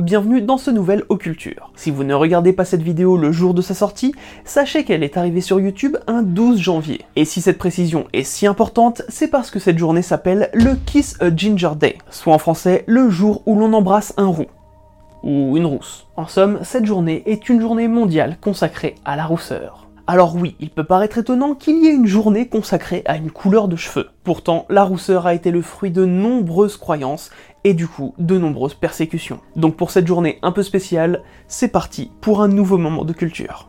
Bienvenue dans ce nouvel Occulture. Si vous ne regardez pas cette vidéo le jour de sa sortie, sachez qu'elle est arrivée sur YouTube un 12 janvier. Et si cette précision est si importante, c'est parce que cette journée s'appelle le Kiss a Ginger Day, soit en français le jour où l'on embrasse un roux. Ou une rousse. En somme, cette journée est une journée mondiale consacrée à la rousseur. Alors oui, il peut paraître étonnant qu'il y ait une journée consacrée à une couleur de cheveux. Pourtant, la rousseur a été le fruit de nombreuses croyances et du coup de nombreuses persécutions. Donc pour cette journée un peu spéciale, c'est parti pour un nouveau moment de culture.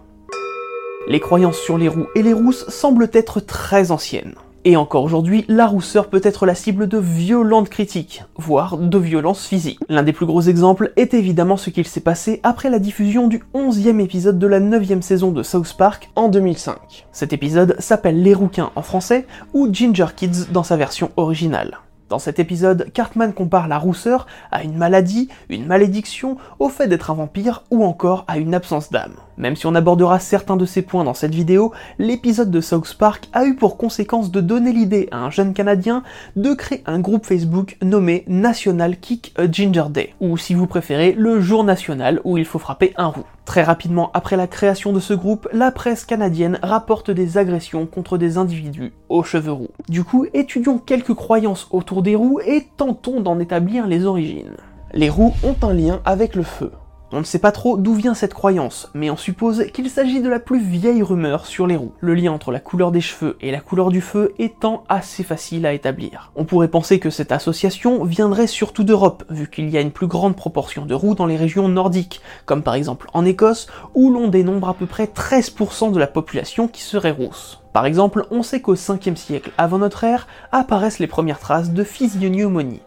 Les croyances sur les roux et les rousses semblent être très anciennes. Et encore aujourd'hui, la rousseur peut être la cible de violentes critiques, voire de violences physiques. L'un des plus gros exemples est évidemment ce qu'il s'est passé après la diffusion du 11e épisode de la 9e saison de South Park en 2005. Cet épisode s'appelle Les Rouquins en français ou Ginger Kids dans sa version originale. Dans cet épisode, Cartman compare la rousseur à une maladie, une malédiction, au fait d'être un vampire ou encore à une absence d'âme. Même si on abordera certains de ces points dans cette vidéo, l'épisode de South Park a eu pour conséquence de donner l'idée à un jeune Canadien de créer un groupe Facebook nommé National Kick a Ginger Day, ou si vous préférez, le jour national où il faut frapper un roux. Très rapidement après la création de ce groupe, la presse canadienne rapporte des agressions contre des individus aux cheveux roux. Du coup, étudions quelques croyances autour des roux et tentons d'en établir les origines. Les roux ont un lien avec le feu. On ne sait pas trop d'où vient cette croyance, mais on suppose qu'il s'agit de la plus vieille rumeur sur les roux, le lien entre la couleur des cheveux et la couleur du feu étant assez facile à établir. On pourrait penser que cette association viendrait surtout d'Europe, vu qu'il y a une plus grande proportion de roux dans les régions nordiques, comme par exemple en Écosse, où l'on dénombre à peu près 13% de la population qui serait rousse. Par exemple, on sait qu'au 5e siècle avant notre ère apparaissent les premières traces de physiognomonie.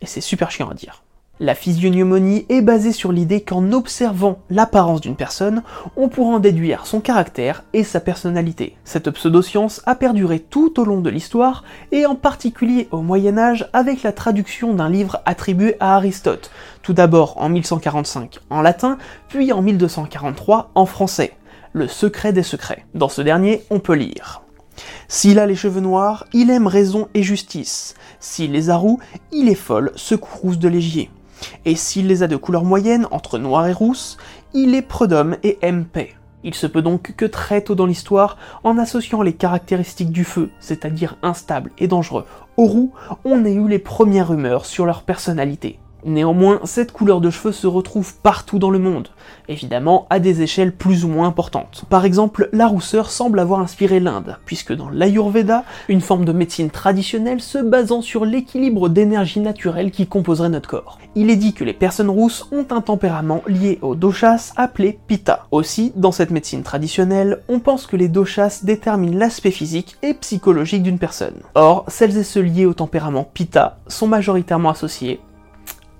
Et c'est super chiant à dire. La physiognomonie est basée sur l'idée qu'en observant l'apparence d'une personne, on pourra en déduire son caractère et sa personnalité. Cette pseudoscience a perduré tout au long de l'histoire, et en particulier au Moyen Âge avec la traduction d'un livre attribué à Aristote, tout d'abord en 1145 en latin, puis en 1243 en français. Le secret des secrets. Dans ce dernier, on peut lire. S'il a les cheveux noirs, il aime raison et justice. S'il les a roux, il est folle, secourousse de légier. Et s'il les a de couleur moyenne, entre noir et rousse, il est prud'homme et aime paix. Il se peut donc que très tôt dans l'histoire, en associant les caractéristiques du feu, c'est-à-dire instable et dangereux, aux roux, on ait eu les premières rumeurs sur leur personnalité. Néanmoins, cette couleur de cheveux se retrouve partout dans le monde, évidemment à des échelles plus ou moins importantes. Par exemple, la rousseur semble avoir inspiré l'Inde, puisque dans l'Ayurveda, une forme de médecine traditionnelle se basant sur l'équilibre d'énergie naturelle qui composerait notre corps, il est dit que les personnes rousses ont un tempérament lié au doshas appelé pitta. Aussi, dans cette médecine traditionnelle, on pense que les doshas déterminent l'aspect physique et psychologique d'une personne. Or, celles et ceux liés au tempérament pitta sont majoritairement associés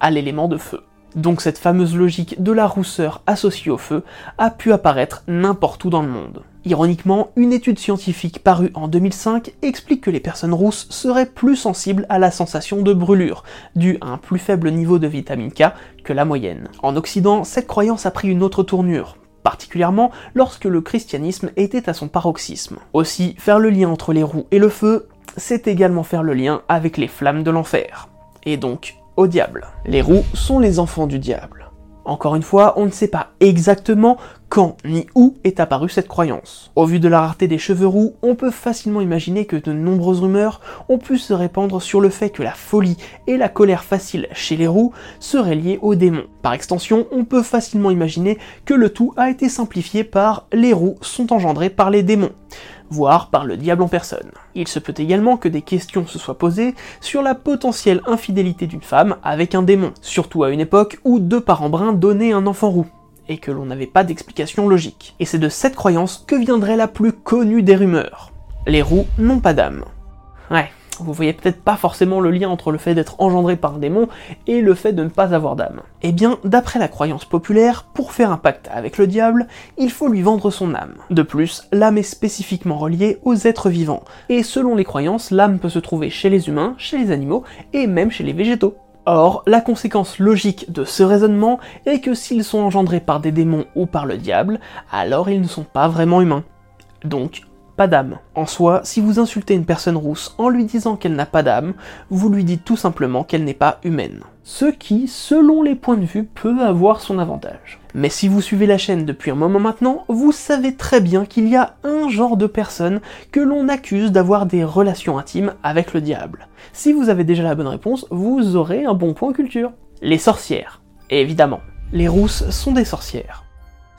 à l'élément de feu. Donc cette fameuse logique de la rousseur associée au feu a pu apparaître n'importe où dans le monde. Ironiquement, une étude scientifique parue en 2005 explique que les personnes rousses seraient plus sensibles à la sensation de brûlure, due à un plus faible niveau de vitamine K que la moyenne. En Occident, cette croyance a pris une autre tournure, particulièrement lorsque le christianisme était à son paroxysme. Aussi, faire le lien entre les roues et le feu, c'est également faire le lien avec les flammes de l'enfer, et donc diable. Les roues sont les enfants du diable. Encore une fois, on ne sait pas exactement quand ni où est apparue cette croyance. Au vu de la rareté des cheveux roux, on peut facilement imaginer que de nombreuses rumeurs ont pu se répandre sur le fait que la folie et la colère facile chez les roux seraient liées aux démons. Par extension, on peut facilement imaginer que le tout a été simplifié par les roux sont engendrés par les démons voire par le diable en personne. Il se peut également que des questions se soient posées sur la potentielle infidélité d'une femme avec un démon, surtout à une époque où deux parents bruns donnaient un enfant roux et que l'on n'avait pas d'explication logique. Et c'est de cette croyance que viendrait la plus connue des rumeurs. Les roux n'ont pas d'âme. Ouais, vous voyez peut-être pas forcément le lien entre le fait d'être engendré par un démon et le fait de ne pas avoir d'âme. Eh bien, d'après la croyance populaire, pour faire un pacte avec le diable, il faut lui vendre son âme. De plus, l'âme est spécifiquement reliée aux êtres vivants, et selon les croyances, l'âme peut se trouver chez les humains, chez les animaux, et même chez les végétaux. Or, la conséquence logique de ce raisonnement est que s'ils sont engendrés par des démons ou par le diable, alors ils ne sont pas vraiment humains. Donc, pas d'âme. En soi, si vous insultez une personne rousse en lui disant qu'elle n'a pas d'âme, vous lui dites tout simplement qu'elle n'est pas humaine. Ce qui, selon les points de vue, peut avoir son avantage. Mais si vous suivez la chaîne depuis un moment maintenant, vous savez très bien qu'il y a un genre de personnes que l'on accuse d'avoir des relations intimes avec le diable. Si vous avez déjà la bonne réponse, vous aurez un bon point culture. Les sorcières. évidemment, les rousses sont des sorcières.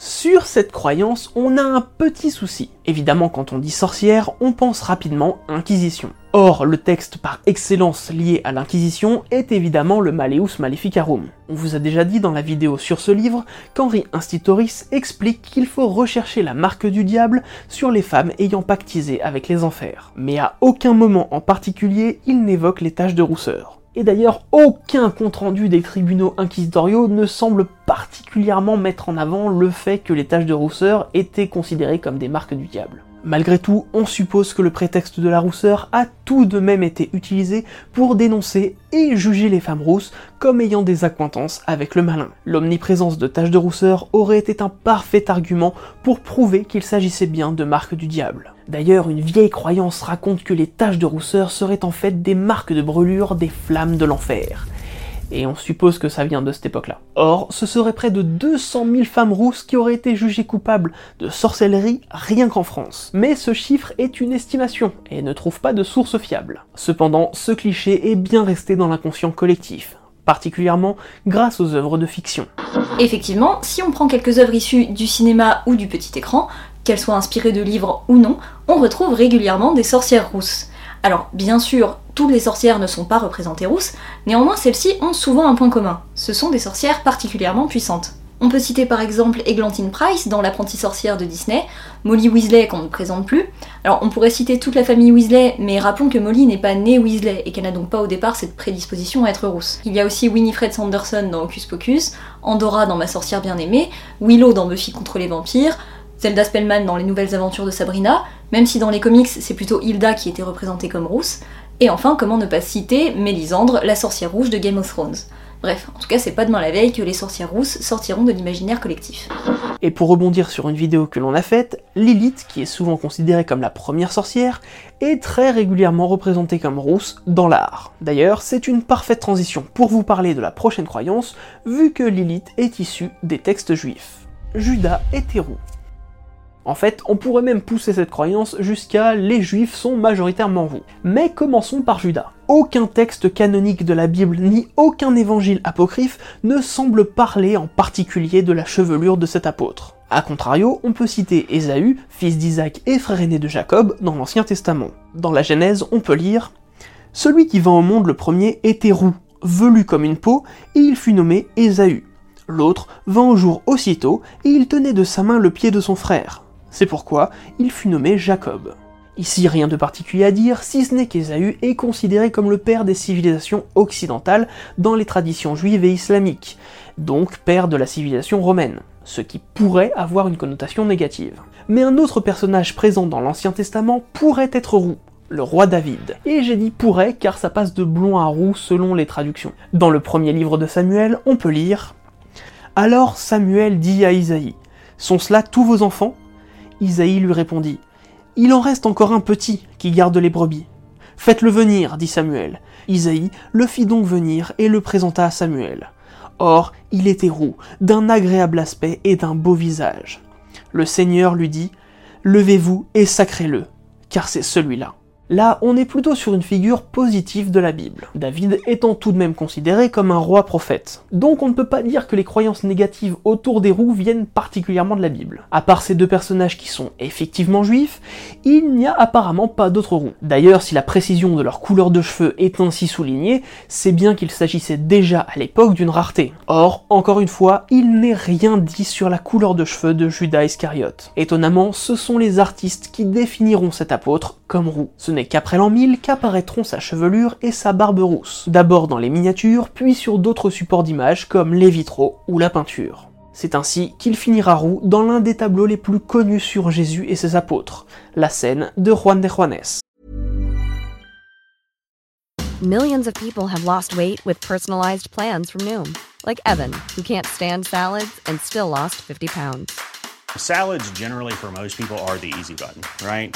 Sur cette croyance, on a un petit souci. Évidemment, quand on dit sorcière, on pense rapidement Inquisition. Or, le texte par excellence lié à l'Inquisition est évidemment le Maleus Maleficarum. On vous a déjà dit dans la vidéo sur ce livre qu'Henri Institoris explique qu'il faut rechercher la marque du diable sur les femmes ayant pactisé avec les enfers. Mais à aucun moment en particulier, il n'évoque les taches de rousseur. Et d'ailleurs, aucun compte-rendu des tribunaux inquisitoriaux ne semble particulièrement mettre en avant le fait que les taches de rousseur étaient considérées comme des marques du diable. Malgré tout, on suppose que le prétexte de la rousseur a tout de même été utilisé pour dénoncer et juger les femmes rousses comme ayant des acquaintances avec le malin. L'omniprésence de taches de rousseur aurait été un parfait argument pour prouver qu'il s'agissait bien de marques du diable. D'ailleurs, une vieille croyance raconte que les taches de rousseur seraient en fait des marques de brûlure des flammes de l'enfer et on suppose que ça vient de cette époque-là. Or, ce serait près de 200 000 femmes rousses qui auraient été jugées coupables de sorcellerie rien qu'en France. Mais ce chiffre est une estimation et ne trouve pas de source fiable. Cependant, ce cliché est bien resté dans l'inconscient collectif particulièrement grâce aux œuvres de fiction. Effectivement, si on prend quelques œuvres issues du cinéma ou du petit écran, qu'elles soient inspirées de livres ou non, on retrouve régulièrement des sorcières rousses. Alors, bien sûr, toutes les sorcières ne sont pas représentées rousses, néanmoins celles-ci ont souvent un point commun. Ce sont des sorcières particulièrement puissantes. On peut citer par exemple Eglantine Price dans L'apprentie sorcière de Disney, Molly Weasley qu'on ne présente plus. Alors on pourrait citer toute la famille Weasley, mais rappelons que Molly n'est pas née Weasley et qu'elle n'a donc pas au départ cette prédisposition à être rousse. Il y a aussi Winifred Sanderson dans Hocus Pocus, Andorra dans Ma sorcière bien-aimée, Willow dans Buffy contre les vampires, Zelda Spellman dans Les nouvelles aventures de Sabrina, même si dans les comics c'est plutôt Hilda qui était représentée comme rousse, et enfin, comment ne pas citer Mélisandre, la sorcière rouge de Game of Thrones. Bref, en tout cas, c'est pas demain la veille que les sorcières rousses sortiront de l'imaginaire collectif. Et pour rebondir sur une vidéo que l'on a faite, Lilith, qui est souvent considérée comme la première sorcière, est très régulièrement représentée comme rousse dans l'art. D'ailleurs, c'est une parfaite transition pour vous parler de la prochaine croyance, vu que Lilith est issue des textes juifs. Judas était roux. En fait, on pourrait même pousser cette croyance jusqu'à les juifs sont majoritairement roux. Mais commençons par Judas. Aucun texte canonique de la Bible ni aucun évangile apocryphe ne semble parler en particulier de la chevelure de cet apôtre. A contrario, on peut citer Ésaü, fils d'Isaac et frère aîné de Jacob, dans l'Ancien Testament. Dans la Genèse, on peut lire Celui qui vint au monde le premier était roux, velu comme une peau, et il fut nommé Ésaü. L'autre vint au jour aussitôt, et il tenait de sa main le pied de son frère. C'est pourquoi il fut nommé Jacob. Ici rien de particulier à dire, si ce n'est qu'Ésaü est considéré comme le père des civilisations occidentales dans les traditions juives et islamiques, donc père de la civilisation romaine, ce qui pourrait avoir une connotation négative. Mais un autre personnage présent dans l'Ancien Testament pourrait être roux, le roi David. Et j'ai dit pourrait car ça passe de blond à roux selon les traductions. Dans le premier livre de Samuel, on peut lire Alors Samuel dit à Isaïe Sont cela tous vos enfants? Isaïe lui répondit Il en reste encore un petit qui garde les brebis. Faites-le venir, dit Samuel. Isaïe le fit donc venir et le présenta à Samuel. Or, il était roux, d'un agréable aspect et d'un beau visage. Le Seigneur lui dit Levez-vous et sacrez-le, car c'est celui-là. Là, on est plutôt sur une figure positive de la Bible, David étant tout de même considéré comme un roi prophète. Donc on ne peut pas dire que les croyances négatives autour des roues viennent particulièrement de la Bible. À part ces deux personnages qui sont effectivement juifs, il n'y a apparemment pas d'autres roues. D'ailleurs, si la précision de leur couleur de cheveux est ainsi soulignée, c'est bien qu'il s'agissait déjà à l'époque d'une rareté. Or, encore une fois, il n'est rien dit sur la couleur de cheveux de Judas Iscariote. Étonnamment, ce sont les artistes qui définiront cet apôtre comme roux. N'est qu'après l'an 1000 qu'apparaîtront sa chevelure et sa barbe rousse, d'abord dans les miniatures, puis sur d'autres supports d'images comme les vitraux ou la peinture. C'est ainsi qu'il finira roux dans l'un des tableaux les plus connus sur Jésus et ses apôtres, la scène de Juan de Juanes. Millions of people have lost weight with personalized plans from Noom, like Evan, who can't stand salads and still lost 50 pounds. Salads, generally, for most people, are the easy button, right?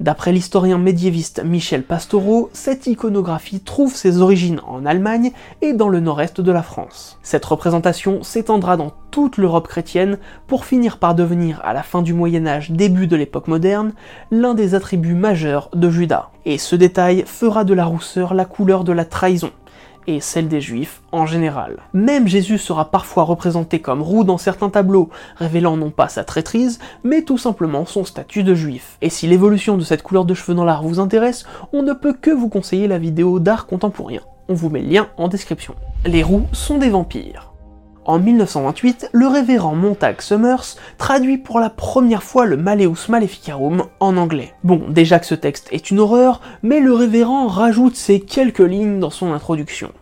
D'après l'historien médiéviste Michel Pastoureau, cette iconographie trouve ses origines en Allemagne et dans le nord-est de la France. Cette représentation s'étendra dans toute l'Europe chrétienne pour finir par devenir, à la fin du Moyen Âge, début de l'époque moderne, l'un des attributs majeurs de Judas. Et ce détail fera de la rousseur la couleur de la trahison, et celle des juifs en général. Même Jésus sera parfois représenté comme roux dans certains tableaux, révélant non pas sa traîtrise, mais tout simplement son statut de juif. Et si l'évolution de cette couleur de cheveux dans l'art vous intéresse, on ne peut que vous conseiller la vidéo d'art contemporain. On vous met le lien en description. Les roux sont des vampires. En 1928, le révérend Montag Summers traduit pour la première fois le Maleus Maleficarum en anglais. Bon, déjà que ce texte est une horreur, mais le révérend rajoute ces quelques lignes dans son introduction.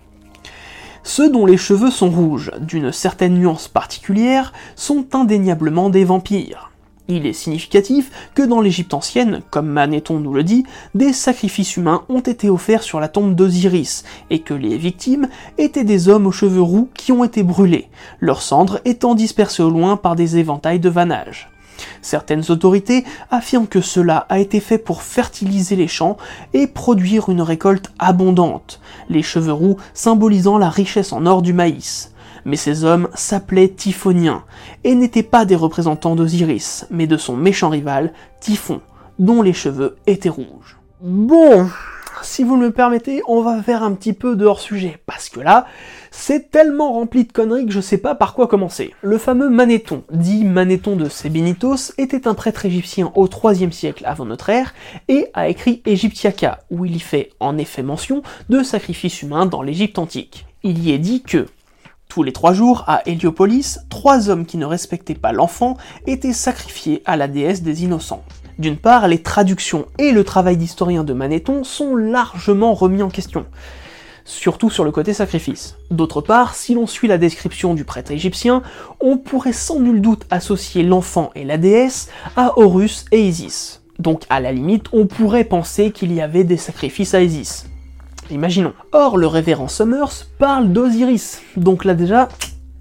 Ceux dont les cheveux sont rouges, d'une certaine nuance particulière, sont indéniablement des vampires. Il est significatif que dans l'Égypte ancienne, comme Manéthon nous le dit, des sacrifices humains ont été offerts sur la tombe d'Osiris, et que les victimes étaient des hommes aux cheveux roux qui ont été brûlés, leurs cendres étant dispersées au loin par des éventails de vanage. Certaines autorités affirment que cela a été fait pour fertiliser les champs et produire une récolte abondante, les cheveux roux symbolisant la richesse en or du maïs. Mais ces hommes s'appelaient Typhoniens et n'étaient pas des représentants d'Osiris, mais de son méchant rival, Typhon, dont les cheveux étaient rouges. Bon, si vous me permettez, on va faire un petit peu de hors sujet, parce que là, c'est tellement rempli de conneries que je sais pas par quoi commencer. Le fameux Manéthon, dit Manéthon de Sebinitos, était un prêtre égyptien au IIIe siècle avant notre ère, et a écrit Egyptiaca, où il y fait en effet mention de sacrifices humains dans l'Égypte antique. Il y est dit que tous les trois jours, à Héliopolis, trois hommes qui ne respectaient pas l'enfant étaient sacrifiés à la déesse des innocents. D'une part, les traductions et le travail d'historien de Manéthon sont largement remis en question, surtout sur le côté sacrifice. D'autre part, si l'on suit la description du prêtre égyptien, on pourrait sans nul doute associer l'enfant et la déesse à Horus et Isis. Donc à la limite, on pourrait penser qu'il y avait des sacrifices à Isis. Imaginons. Or, le révérend Summers parle d'Osiris, donc là déjà,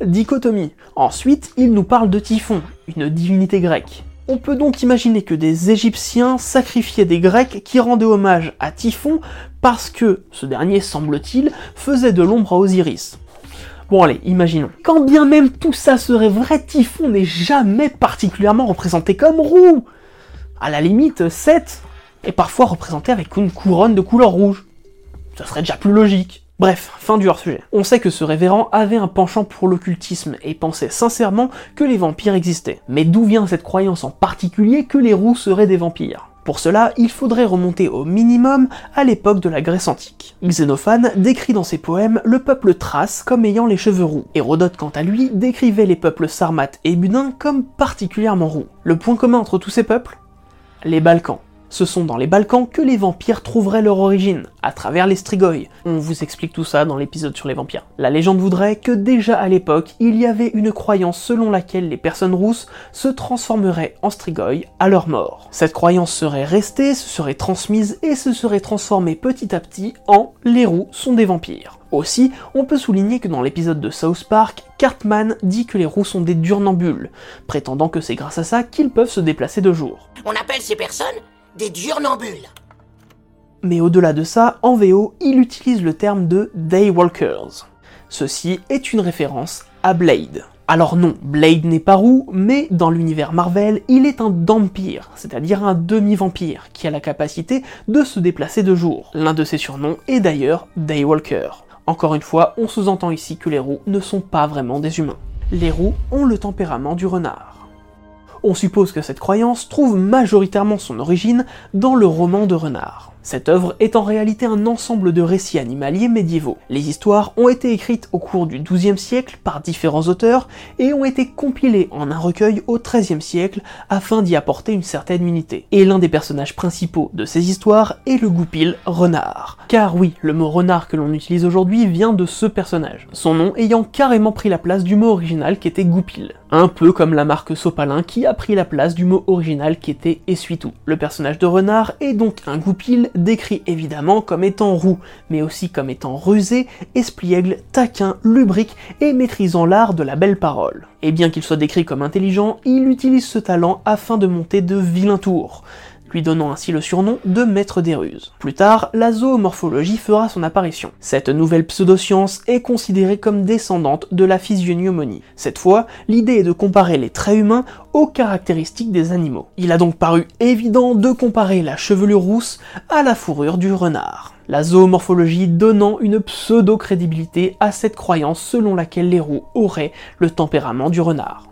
dichotomie. Ensuite, il nous parle de Typhon, une divinité grecque. On peut donc imaginer que des Égyptiens sacrifiaient des Grecs qui rendaient hommage à Typhon parce que ce dernier, semble-t-il, faisait de l'ombre à Osiris. Bon allez, imaginons. Quand bien même tout ça serait vrai, Typhon n'est jamais particulièrement représenté comme roux. À la limite, 7 est parfois représenté avec une couronne de couleur rouge. Ça serait déjà plus logique. Bref, fin du hors-sujet. On sait que ce révérend avait un penchant pour l'occultisme et pensait sincèrement que les vampires existaient. Mais d'où vient cette croyance en particulier que les roux seraient des vampires? Pour cela, il faudrait remonter au minimum à l'époque de la Grèce antique. Xénophane décrit dans ses poèmes le peuple thrace comme ayant les cheveux roux. Hérodote, quant à lui, décrivait les peuples sarmates et budins comme particulièrement roux. Le point commun entre tous ces peuples? Les Balkans. Ce sont dans les Balkans que les vampires trouveraient leur origine, à travers les Strigoi. On vous explique tout ça dans l'épisode sur les vampires. La légende voudrait que déjà à l'époque, il y avait une croyance selon laquelle les personnes rousses se transformeraient en Strigoi à leur mort. Cette croyance serait restée, se serait transmise et se serait transformée petit à petit en les roux sont des vampires. Aussi, on peut souligner que dans l'épisode de South Park, Cartman dit que les roux sont des durnambules, prétendant que c'est grâce à ça qu'ils peuvent se déplacer de jour. On appelle ces personnes des durnambules. Mais au-delà de ça, en VO, il utilise le terme de Daywalkers. Ceci est une référence à Blade. Alors non, Blade n'est pas roux, mais dans l'univers Marvel, il est un vampire, c'est-à-dire un demi-vampire, qui a la capacité de se déplacer de jour. L'un de ses surnoms est d'ailleurs Daywalker. Encore une fois, on sous-entend ici que les roux ne sont pas vraiment des humains. Les roux ont le tempérament du renard on suppose que cette croyance trouve majoritairement son origine dans le roman de Renard. Cette œuvre est en réalité un ensemble de récits animaliers médiévaux. Les histoires ont été écrites au cours du XIIe siècle par différents auteurs et ont été compilées en un recueil au XIIIe siècle afin d'y apporter une certaine unité. Et l'un des personnages principaux de ces histoires est le goupil renard. Car oui, le mot renard que l'on utilise aujourd'hui vient de ce personnage, son nom ayant carrément pris la place du mot original qui était goupil. Un peu comme la marque Sopalin qui a pris la place du mot original qui était essuie-tout. Le personnage de renard est donc un goupil décrit évidemment comme étant roux, mais aussi comme étant rusé, espiègle, taquin, lubrique et maîtrisant l'art de la belle parole. Et bien qu'il soit décrit comme intelligent, il utilise ce talent afin de monter de vilains tours lui donnant ainsi le surnom de maître des ruses. Plus tard, la zoomorphologie fera son apparition. Cette nouvelle pseudoscience est considérée comme descendante de la physiognomonie. Cette fois, l'idée est de comparer les traits humains aux caractéristiques des animaux. Il a donc paru évident de comparer la chevelure rousse à la fourrure du renard. La zoomorphologie donnant une pseudo-crédibilité à cette croyance selon laquelle les roux auraient le tempérament du renard.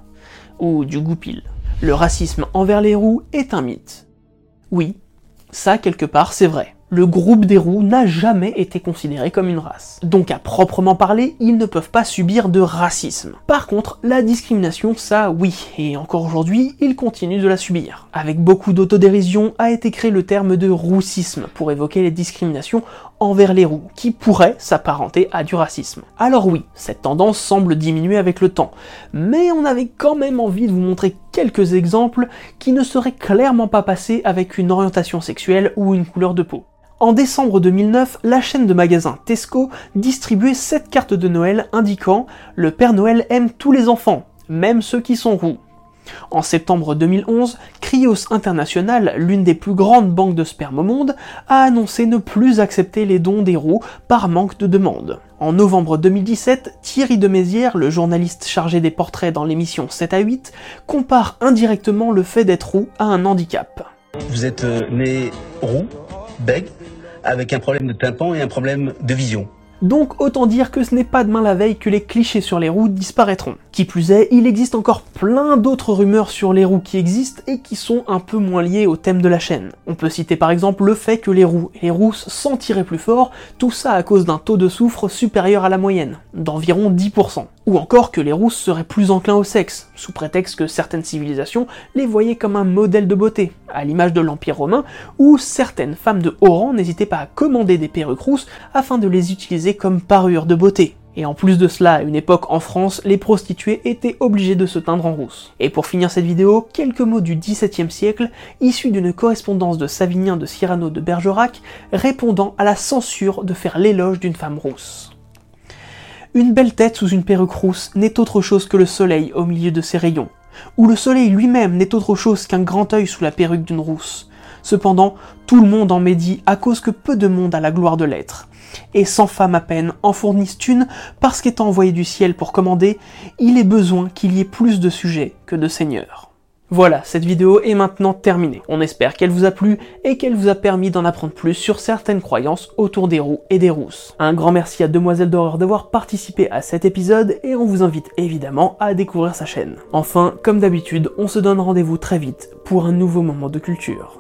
Ou du goupil. Le racisme envers les roux est un mythe. Oui, ça quelque part c'est vrai. Le groupe des roux n'a jamais été considéré comme une race. Donc à proprement parler, ils ne peuvent pas subir de racisme. Par contre, la discrimination, ça oui, et encore aujourd'hui, ils continuent de la subir. Avec beaucoup d'autodérision a été créé le terme de roussisme pour évoquer les discriminations envers les roux, qui pourraient s'apparenter à du racisme. Alors oui, cette tendance semble diminuer avec le temps, mais on avait quand même envie de vous montrer quelques exemples qui ne seraient clairement pas passés avec une orientation sexuelle ou une couleur de peau. En décembre 2009, la chaîne de magasins Tesco distribuait 7 cartes de Noël indiquant Le Père Noël aime tous les enfants, même ceux qui sont roux. En septembre 2011, Cryos International, l'une des plus grandes banques de sperme au monde, a annoncé ne plus accepter les dons des roux par manque de demande. En novembre 2017, Thierry de Mézières, le journaliste chargé des portraits dans l'émission 7 à 8, compare indirectement le fait d'être roux à un handicap. Vous êtes euh, né roux, bègue, avec un problème de tympan et un problème de vision. Donc autant dire que ce n'est pas demain la veille que les clichés sur les roues disparaîtront. Qui plus est, il existe encore plein d'autres rumeurs sur les roues qui existent et qui sont un peu moins liées au thème de la chaîne. On peut citer par exemple le fait que les roues et les rousses sentiraient plus fort, tout ça à cause d'un taux de soufre supérieur à la moyenne, d'environ 10%. Ou encore que les rousses seraient plus enclins au sexe, sous prétexte que certaines civilisations les voyaient comme un modèle de beauté, à l'image de l'Empire romain, où certaines femmes de haut rang n'hésitaient pas à commander des perruques rousses afin de les utiliser comme parure de beauté. Et en plus de cela, à une époque en France, les prostituées étaient obligées de se teindre en rousse. Et pour finir cette vidéo, quelques mots du XVIIe siècle, issus d'une correspondance de Savinien de Cyrano de Bergerac, répondant à la censure de faire l'éloge d'une femme rousse. Une belle tête sous une perruque rousse n'est autre chose que le soleil au milieu de ses rayons, ou le soleil lui-même n'est autre chose qu'un grand œil sous la perruque d'une rousse. Cependant, tout le monde en médit à cause que peu de monde a la gloire de l'être. Et cent femmes à peine en fournissent une parce qu'étant envoyé du ciel pour commander, il est besoin qu'il y ait plus de sujets que de seigneurs. Voilà, cette vidéo est maintenant terminée. On espère qu'elle vous a plu et qu'elle vous a permis d'en apprendre plus sur certaines croyances autour des roux et des rousses. Un grand merci à Demoiselle d'horreur d'avoir participé à cet épisode et on vous invite évidemment à découvrir sa chaîne. Enfin, comme d'habitude, on se donne rendez-vous très vite pour un nouveau moment de culture.